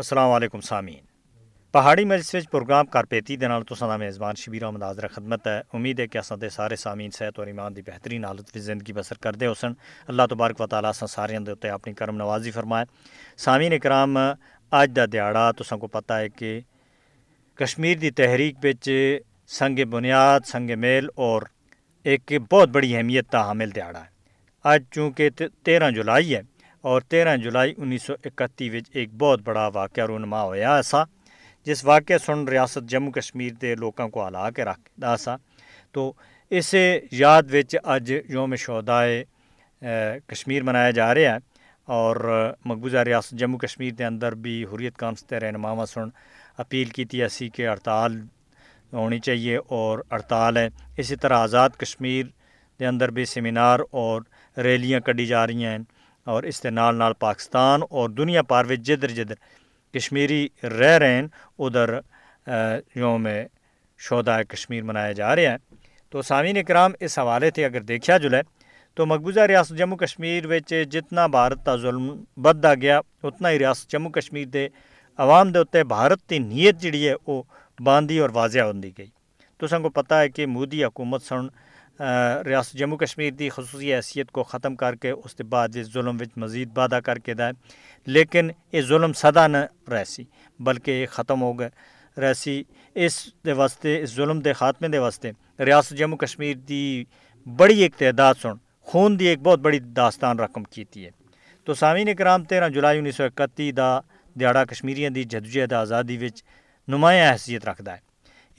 السلام علیکم سامین پہاڑی مجلس وچ پروگرام کارپیتی کے نال تساں میزبان شبیر احمد حاضر خدمت ہے۔ امید ہے کہ اساں دے سارے سامین صحت اور ایمان دی بہترین حالت وچ زندگی بسر کردے ہوسن۔ اللہ تبارک و تعالیٰ اساں سارے دے اوتے اپنی کرم نوازی فرمائے۔ سامین کرام اج دا دیہڑا تساں کو پتہ ہے کہ کشمیر دی تحریک وچ سنگ بنیاد، سنگ میل اور ایک بہت بڑی اہمیت کا حامل دیہڑا ہے۔ آج چونکہ تیرہ جولائی ہے ਔਰ 13 ਜੁਲਾਈ 1931 ਵਿੱਚ ਇੱਕ ਬਹੁਤ ਬੜਾ ਵਾਕਿਆ ਰੂਨਮਾ ਹੋਇਆ ਐਸਾ ਜਿਸ ਵਾਕਿਆ ਸੁਣ ਰਿਆਸਤ ਜੰਮੂ ਕਸ਼ਮੀਰ ਦੇ ਲੋਕਾਂ ਕੋ ਹਲਾ ਕੇ ਰੱਖਦਾ ਸਾ ਤੋ ਇਸੇ ਯਾਦ ਵਿੱਚ ਅੱਜ ਯੋਮ ਸ਼ੋਦਾਏ ਕਸ਼ਮੀਰ ਮਨਾਇਆ ਜਾ ਰਿਹਾ ਹੈ ਔਰ ਮਕਬੂਜ਼ਾ ਰਿਆਸਤ ਜੰਮੂ ਕਸ਼ਮੀਰ ਦੇ ਅੰਦਰ ਵੀ ਹੁਰੀਅਤ ਕਾਉਂਸ ਤੇ ਰਹਿਨਮਾਵਾ ਸੁਣ ਅਪੀਲ ਕੀਤੀ ਐਸੀ ਕਿ ਹੜਤਾਲ ਹੋਣੀ ਚਾਹੀਏ ਔਰ ਹੜਤਾਲ ਹੈ ਇਸੇ ਤਰ੍ਹਾਂ ਆਜ਼ਾਦ ਕਸ਼ਮੀਰ ਦੇ ਅੰਦਰ ਵੀ ਸੈਮੀਨਾਰ ਔਰ ਰੈਲੀਆਂ ਕੱਢੀ ਜਾ ਰਹੀਆਂ ਹਨ اور اس دے نال نال پاکستان اور دنیا پار وچ جدر جدر کشمیری رہ رہے ہیں، ادھر یوم شہداء کشمیر منایا جا رہا ہے۔ تو سامعین کرام اس حوالے تے اگر دیکھا جلے، تو مقبوضہ ریاست جموں کشمیر وچ جتنا بھارت کا ظلم بدھا گیا، اتنا ہی ریاست جموں کشمیر دے عوام دے اتنے بھارت کی نیت جڑی ہے وہ باندھی اور واضح ہوندی گئی۔ تو سن کو پتہ ہے کہ مودی حکومت سن ریاست جموں کشمیر دی خصوصی حیثیت کو ختم کر کے اس کے بعد اس ظلم وچ مزید وعدہ کر کے دائے لیکن یہ ظلم سدا نہ رہسی، بلکہ یہ ختم ہو گئے رہسی۔ اس دے واسطے، اس ظلم دے خاتمے دے واسطے ریاست جموں کشمیر دی بڑی ایک تعداد سن، خون دی ایک بہت بڑی داستان رقم کیتی ہے۔ تو سامعین کرام تیرہ جولائی انیس سو اکتی دا دیہڑا کشمیریاں دی جدوجہد آزادی وچ نمایاں حیثیت رکھتا ہے۔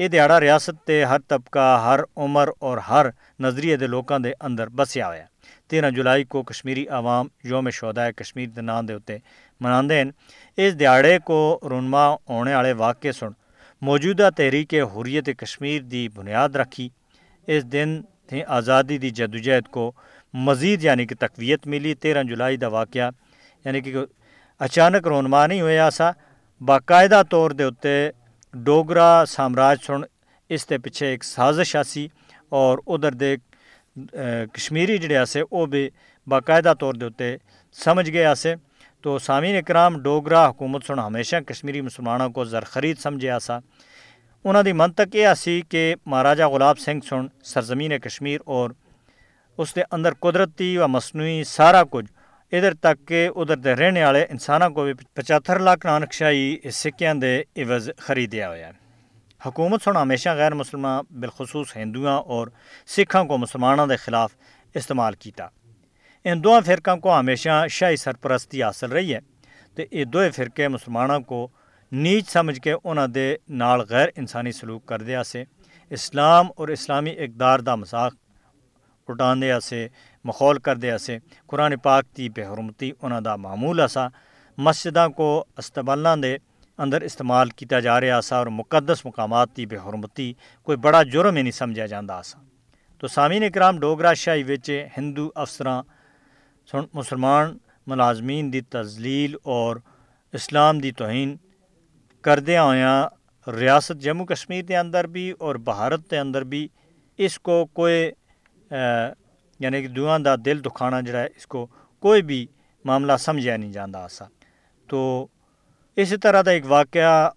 یہ دہڑا ریاست تے ہر طبقہ ہر عمر اور ہر نظریے دے لوکاں دے اندر بسیا ہوا ہے تیرہ جولائی کو کشمیری عوام یوم شہدا کشمیر دے نام دے اتنے مناندے ہیں اس دیہڑے کو رونما ہونے والے واقعے سن موجودہ تحریک حریت کشمیر دی بنیاد رکھی اس دن تھے آزادی دی جدوجہد کو مزید یعنی کہ تقویت ملی تیرہ جولائی دا واقعہ یعنی کہ اچانک رونما نہیں ہویا سا باقاعدہ طور دے اتنے ڈوگرا سامراج سن، اس دے پیچھے ایک سازش آسی اور ادھر دے کشمیری جڑے آسے وہ بھی باقاعدہ طور دے اتنے سمجھ گئے آسے۔ تو سامعین اکرام، ڈوگرا حکومت سن ہمیشہ کشمیری مسلمانوں کو زرخرید سمجھے آسا۔ انہوں دی منطق یہ آسی کہ مہاراجا غلاب سنگھ سن سرزمین کشمیر اور اس دے اندر قدرتی و مصنوعی سارا کچھ ادھر تک کہ ادھر دے رہنے والے انسانوں کو بھی پچہتر لاکھ نانکشاہی سکیاں دے عوض خریدیا ہوا ہے حکومت سن ہمیشہ غیر مسلمان بالخصوص ہندوؤں اور سکھوں کو مسلمانوں دے خلاف استعمال کیتا ان دو فرقوں کو ہمیشہ شاہی سرپرستی حاصل رہی ہے تو یہ دو فرقے مسلمانوں کو نیچ سمجھ کے انہوں دے نال غیر انسانی سلوک کر دیا سے اسلام اور اسلامی اقدار دا مساق اٹھان دیا سے مخول کر دیا قرآن پاک کی بے حرمتی انہوں دا معمول سا مسجدوں کو استبلاں دے اندر استعمال کیتا جا رہا سا اور مقدس مقامات کی بے حرمتی کوئی بڑا جرم ہی نہیں سمجھا جاتا سا تو سامعین اکرام، ڈوگرا شاہی وچ ہندو افسراں مسلمان ملازمین دی تزلیل اور اسلام دی توہین کردیا ہوا ریاست جموں کشمیر دے اندر بھی اور بھارت دے اندر بھی۔ اس کو کوئی یعنی کہ دعا دا دل دکھانا جڑا ہے، اس کو کوئی بھی معاملہ سمجھا نہیں جانا سا تو اسی طرح دا ایک واقعہ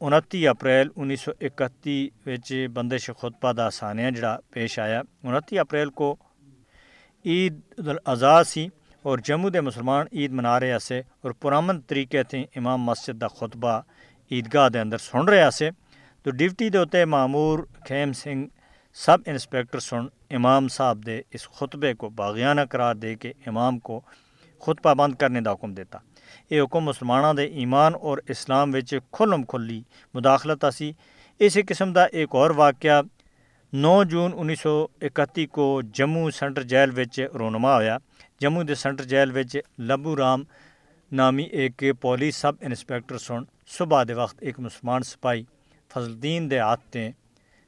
انتی اپریل انیس سو اکتی وچ بندش خطبہ دا سانیہ جڑا پیش آیا۔ انتی اپریل کو عید الاضحیٰ سی اور جموں دے مسلمان عید منا رہے سے اور پرامن طریقے تھے امام مسجد دا خطبہ عیدگاہ دے اندر سن رہے سے۔ تو ڈیوٹی دے ہوتے معمور خیم سنگھ سب انسپیکٹر سن امام صاحب دے اس خطبے کو باغیانہ قرار دے کے امام کو خطبہ بند کرنے دا حکم دیتا۔ یہ حکم مسلمانوں دے ایمان اور اسلام وچ کھلم کھلی مداخلت آسی اسی قسم دا ایک اور واقعہ نو جون انیس سو اکتی کو جموں سینٹر جیل وچ رونما ہویا۔ جموں دے سینٹر جیل وچ لبو رام نامی ایک پولیس سب انسپیکٹر سن۔ صبح دے وقت ایک مسلمان سپاہی فضل الدین دے ہاتھ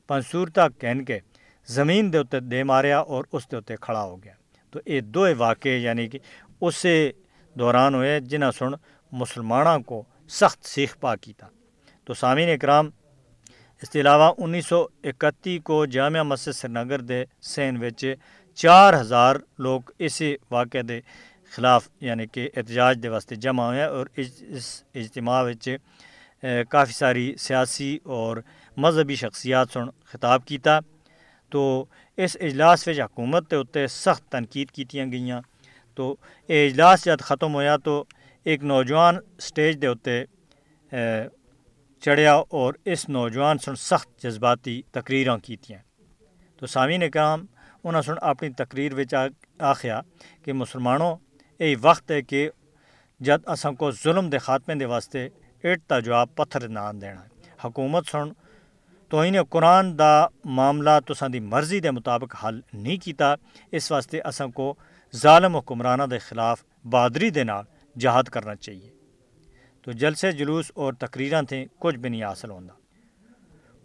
پنسورتا کہن کے زمین دے اتنے دے ماریا اور اس دے اتنے کھڑا ہو گیا۔ تو یہ دو واقعے یعنی کہ اسے دوران ہوئے جنہ سن مسلمانوں کو سخت سیخ پا کیتا۔ تو سامعین اکرام، اس کے علاوہ انیس سو اکتی کو جامعہ مسجد سری نگر دے سین وچ چار ہزار لوگ اسی واقعے دے خلاف یعنی کہ احتجاج دے واسطے جمع ہوئے اور اس اس اجتماع وچ کافی ساری سیاسی اور مذہبی شخصیات سن خطاب کیتا۔ تو اس اجلاس وچ حکومت تے اتنے سخت تنقید کیتیاں گئیاں۔ تو یہ اجلاس جب ختم ہویا تو ایک نوجوان سٹیج دے اتنے چڑھیا اور اس نوجوان سن سخت جذباتی تقریراں کیتیاں۔ تو سامعین اکرام انہاں سن اپنی تقریر وچ آخیا کہ مسلمانوں یہ وقت ہے کہ جد اساں کو ظلم دے خاتمے دے واسطے اٹ تا جواب پتھر نہ دینا۔ حکومت سن تو انہیں قرآن دا معاملہ تساں دی مرضی دے مطابق حل نہیں کیتا، اس واسطے اساں کو ظالم حکمرانہ دے خلاف بہادری دے نال جہاد کرنا چاہیے۔ تو جلسے جلوس اور تقریراں تھیں کچھ بھی نہیں حاصل ہوتا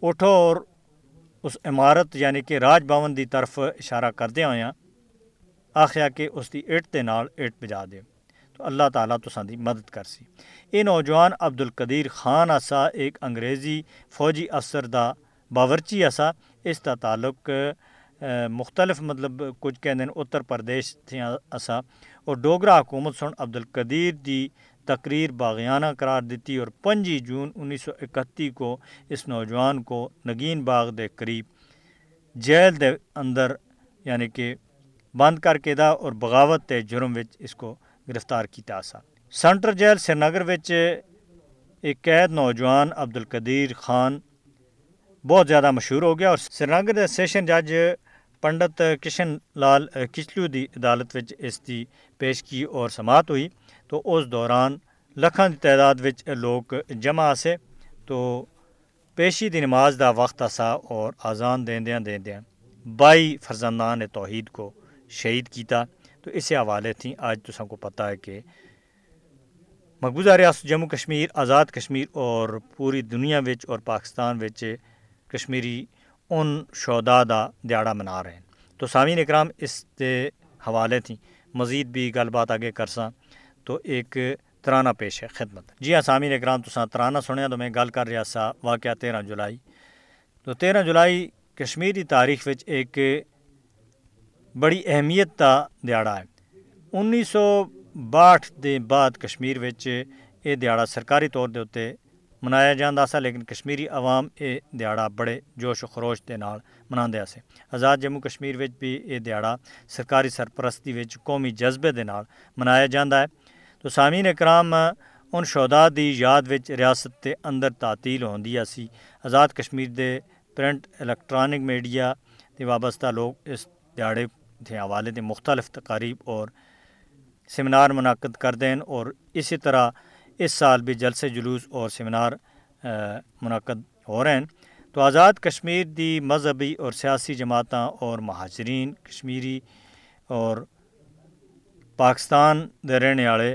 اٹھو اور اس عمارت یعنی کہ راج بھون دی طرف اشارہ کردے ہویا آخیا کہ اس دی اٹ دے نال اٹ بجا دے اللہ تعالیٰ تو دی مدد کر سی۔ یہ نوجوان عبد القدیر خان آسا ایک انگریزی فوجی افسر دا باورچی آسا اس دا تعلق مختلف مطلب کچھ کہ اتر پردیش تھے اسا۔ اور ڈوگرا حکومت سن عبد القدیر دی تقریر باغیانہ قرار دیتی اور پنجی جون انیس سو اکتی کو اس نوجوان کو نگین باغ دے قریب جیل دے اندر یعنی کہ بند کر کے دا اور بغاوت تے جرم وچ اس کو گرفتار کیتا سا سینٹر جیل سری نگر ایک قید نوجوان عبد القدیر خان بہت زیادہ مشہور ہو گیا اور سری نگر سیشن جج پنڈت کشن لال کچلو دی عدالت وچ اس دی پیش کی اور سماعت ہوئی تو اس دوران لکھاں دی تعداد وچ لوگ جمع آسے تو پیشی دی نماز دا وقت آسا اور آزان دیندیاں دیندیاں بائی فرزندان توحید کو شہید کیتا تو اسے حوالے تھیں آج تو سب کو پتہ ہے کہ مقبوضہ ریاست جموں کشمیر، آزاد کشمیر اور پوری دنیا وچ اور پاکستان وچ کشمیری ان شہدا دا دیاڑا منا رہے ہیں۔ تو سامعین اکرام، اس دے حوالے تھیں مزید بھی گل بات آگے کرساں۔ تو ایک ترانہ پیش ہے، خدمت۔ جی ہاں سامعین اکرام تو ترانہ سنیا تو میں گل کر رہا سا، واقعہ تیرہ جولائی۔ تو تیرہ جولائی کشمیری تاریخ وچ ایک بڑی اہمیت کا دیہڑا ہے انیس سو باٹھ دے بعد کشمیر یہ دیہڑا سرکاری طور دے اتنے منایا جاتا سا لیکن کشمیری عوام یہ دیہڑا بڑے جوش و خروش دے نال منا سے آزاد جموں کشمیر وچ بھی یہ دیہڑا سرکاری سرپرستی وچ قومی جذبے دے نال منایا جاتا ہے تو سامعین اکرام ان شہدا دی یاد وچ ریاست دے اندر تعطیل ہوندی سی آزاد کشمیر دے پرنٹ الیکٹرانک میڈیا دے وابستہ لوگ اس دیہڑے کے حوالے دے مختلف تقاریب اور سیمینار منعقد کر دیں اور اسی طرح اس سال بھی جلسے، جلوس اور سیمینار منعقد ہو رہے ہیں۔ تو آزاد کشمیر دی مذہبی اور سیاسی جماعتاں اور مہاجرین، کشمیری اور پاکستان دے رہنے والے،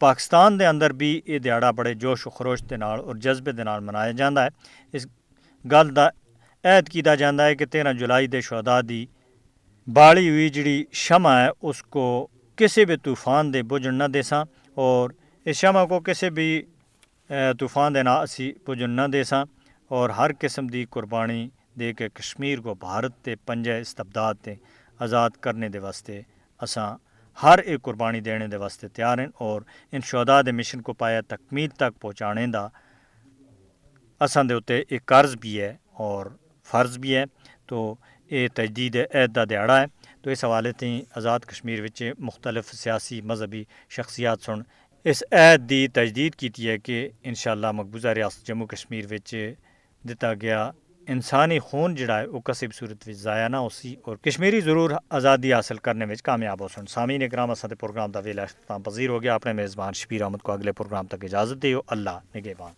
پاکستان دے اندر بھی یہ دیہڑا بڑے جوش و خروش دے نال اور جذبے دے نال منایا جاتا ہے۔ اس گل دا عہد کیتا جاتا ہے کہ تیرہ جولائی دے شہدا دی بالی ہوئی جڑی شمع ہے اس کو کسی بھی طوفان دے بجن نہ دے ساں اور اس شمع کو کسی بھی طوفان دے نہ اسی بجن نہ دے ساں اور ہر قسم دی قربانی دے کے کشمیر کو بھارت تے پنجے استبداد تے آزاد کرنے دے واسطے اساں ہر ایک قربانی دینے دے واسطے تیار ہیں اور ان شہدا دے مشن کو پایا تکمیل تک پہنچانے دا اساں دے اتے ایک قرض بھی ہے اور فرض بھی ہے تو یہ تجدید عہد کا دیہڑا ہے۔ تو اس حوالے تھی آزاد کشمیر وچ مختلف سیاسی مذہبی شخصیات سن۔ اس عہد دی تجدید کی ہے کہ انشاءاللہ مقبوضہ ریاست جموں کشمیر وچ دتا گیا انسانی خون جڑا ہے وہ کسی بھی صورت وچ ضائع نہ ہو سی اور کشمیری ضرور آزادی حاصل کرنے وچ کامیاب ہو سن۔ سامعین اکرام، اساں پروگرام دا ویلا اختتام پذیر ہو گیا۔ اپنے میزبان شبیر احمد کو اگلے پروگرام تک اجازت دیو۔ اللہ نگہبان۔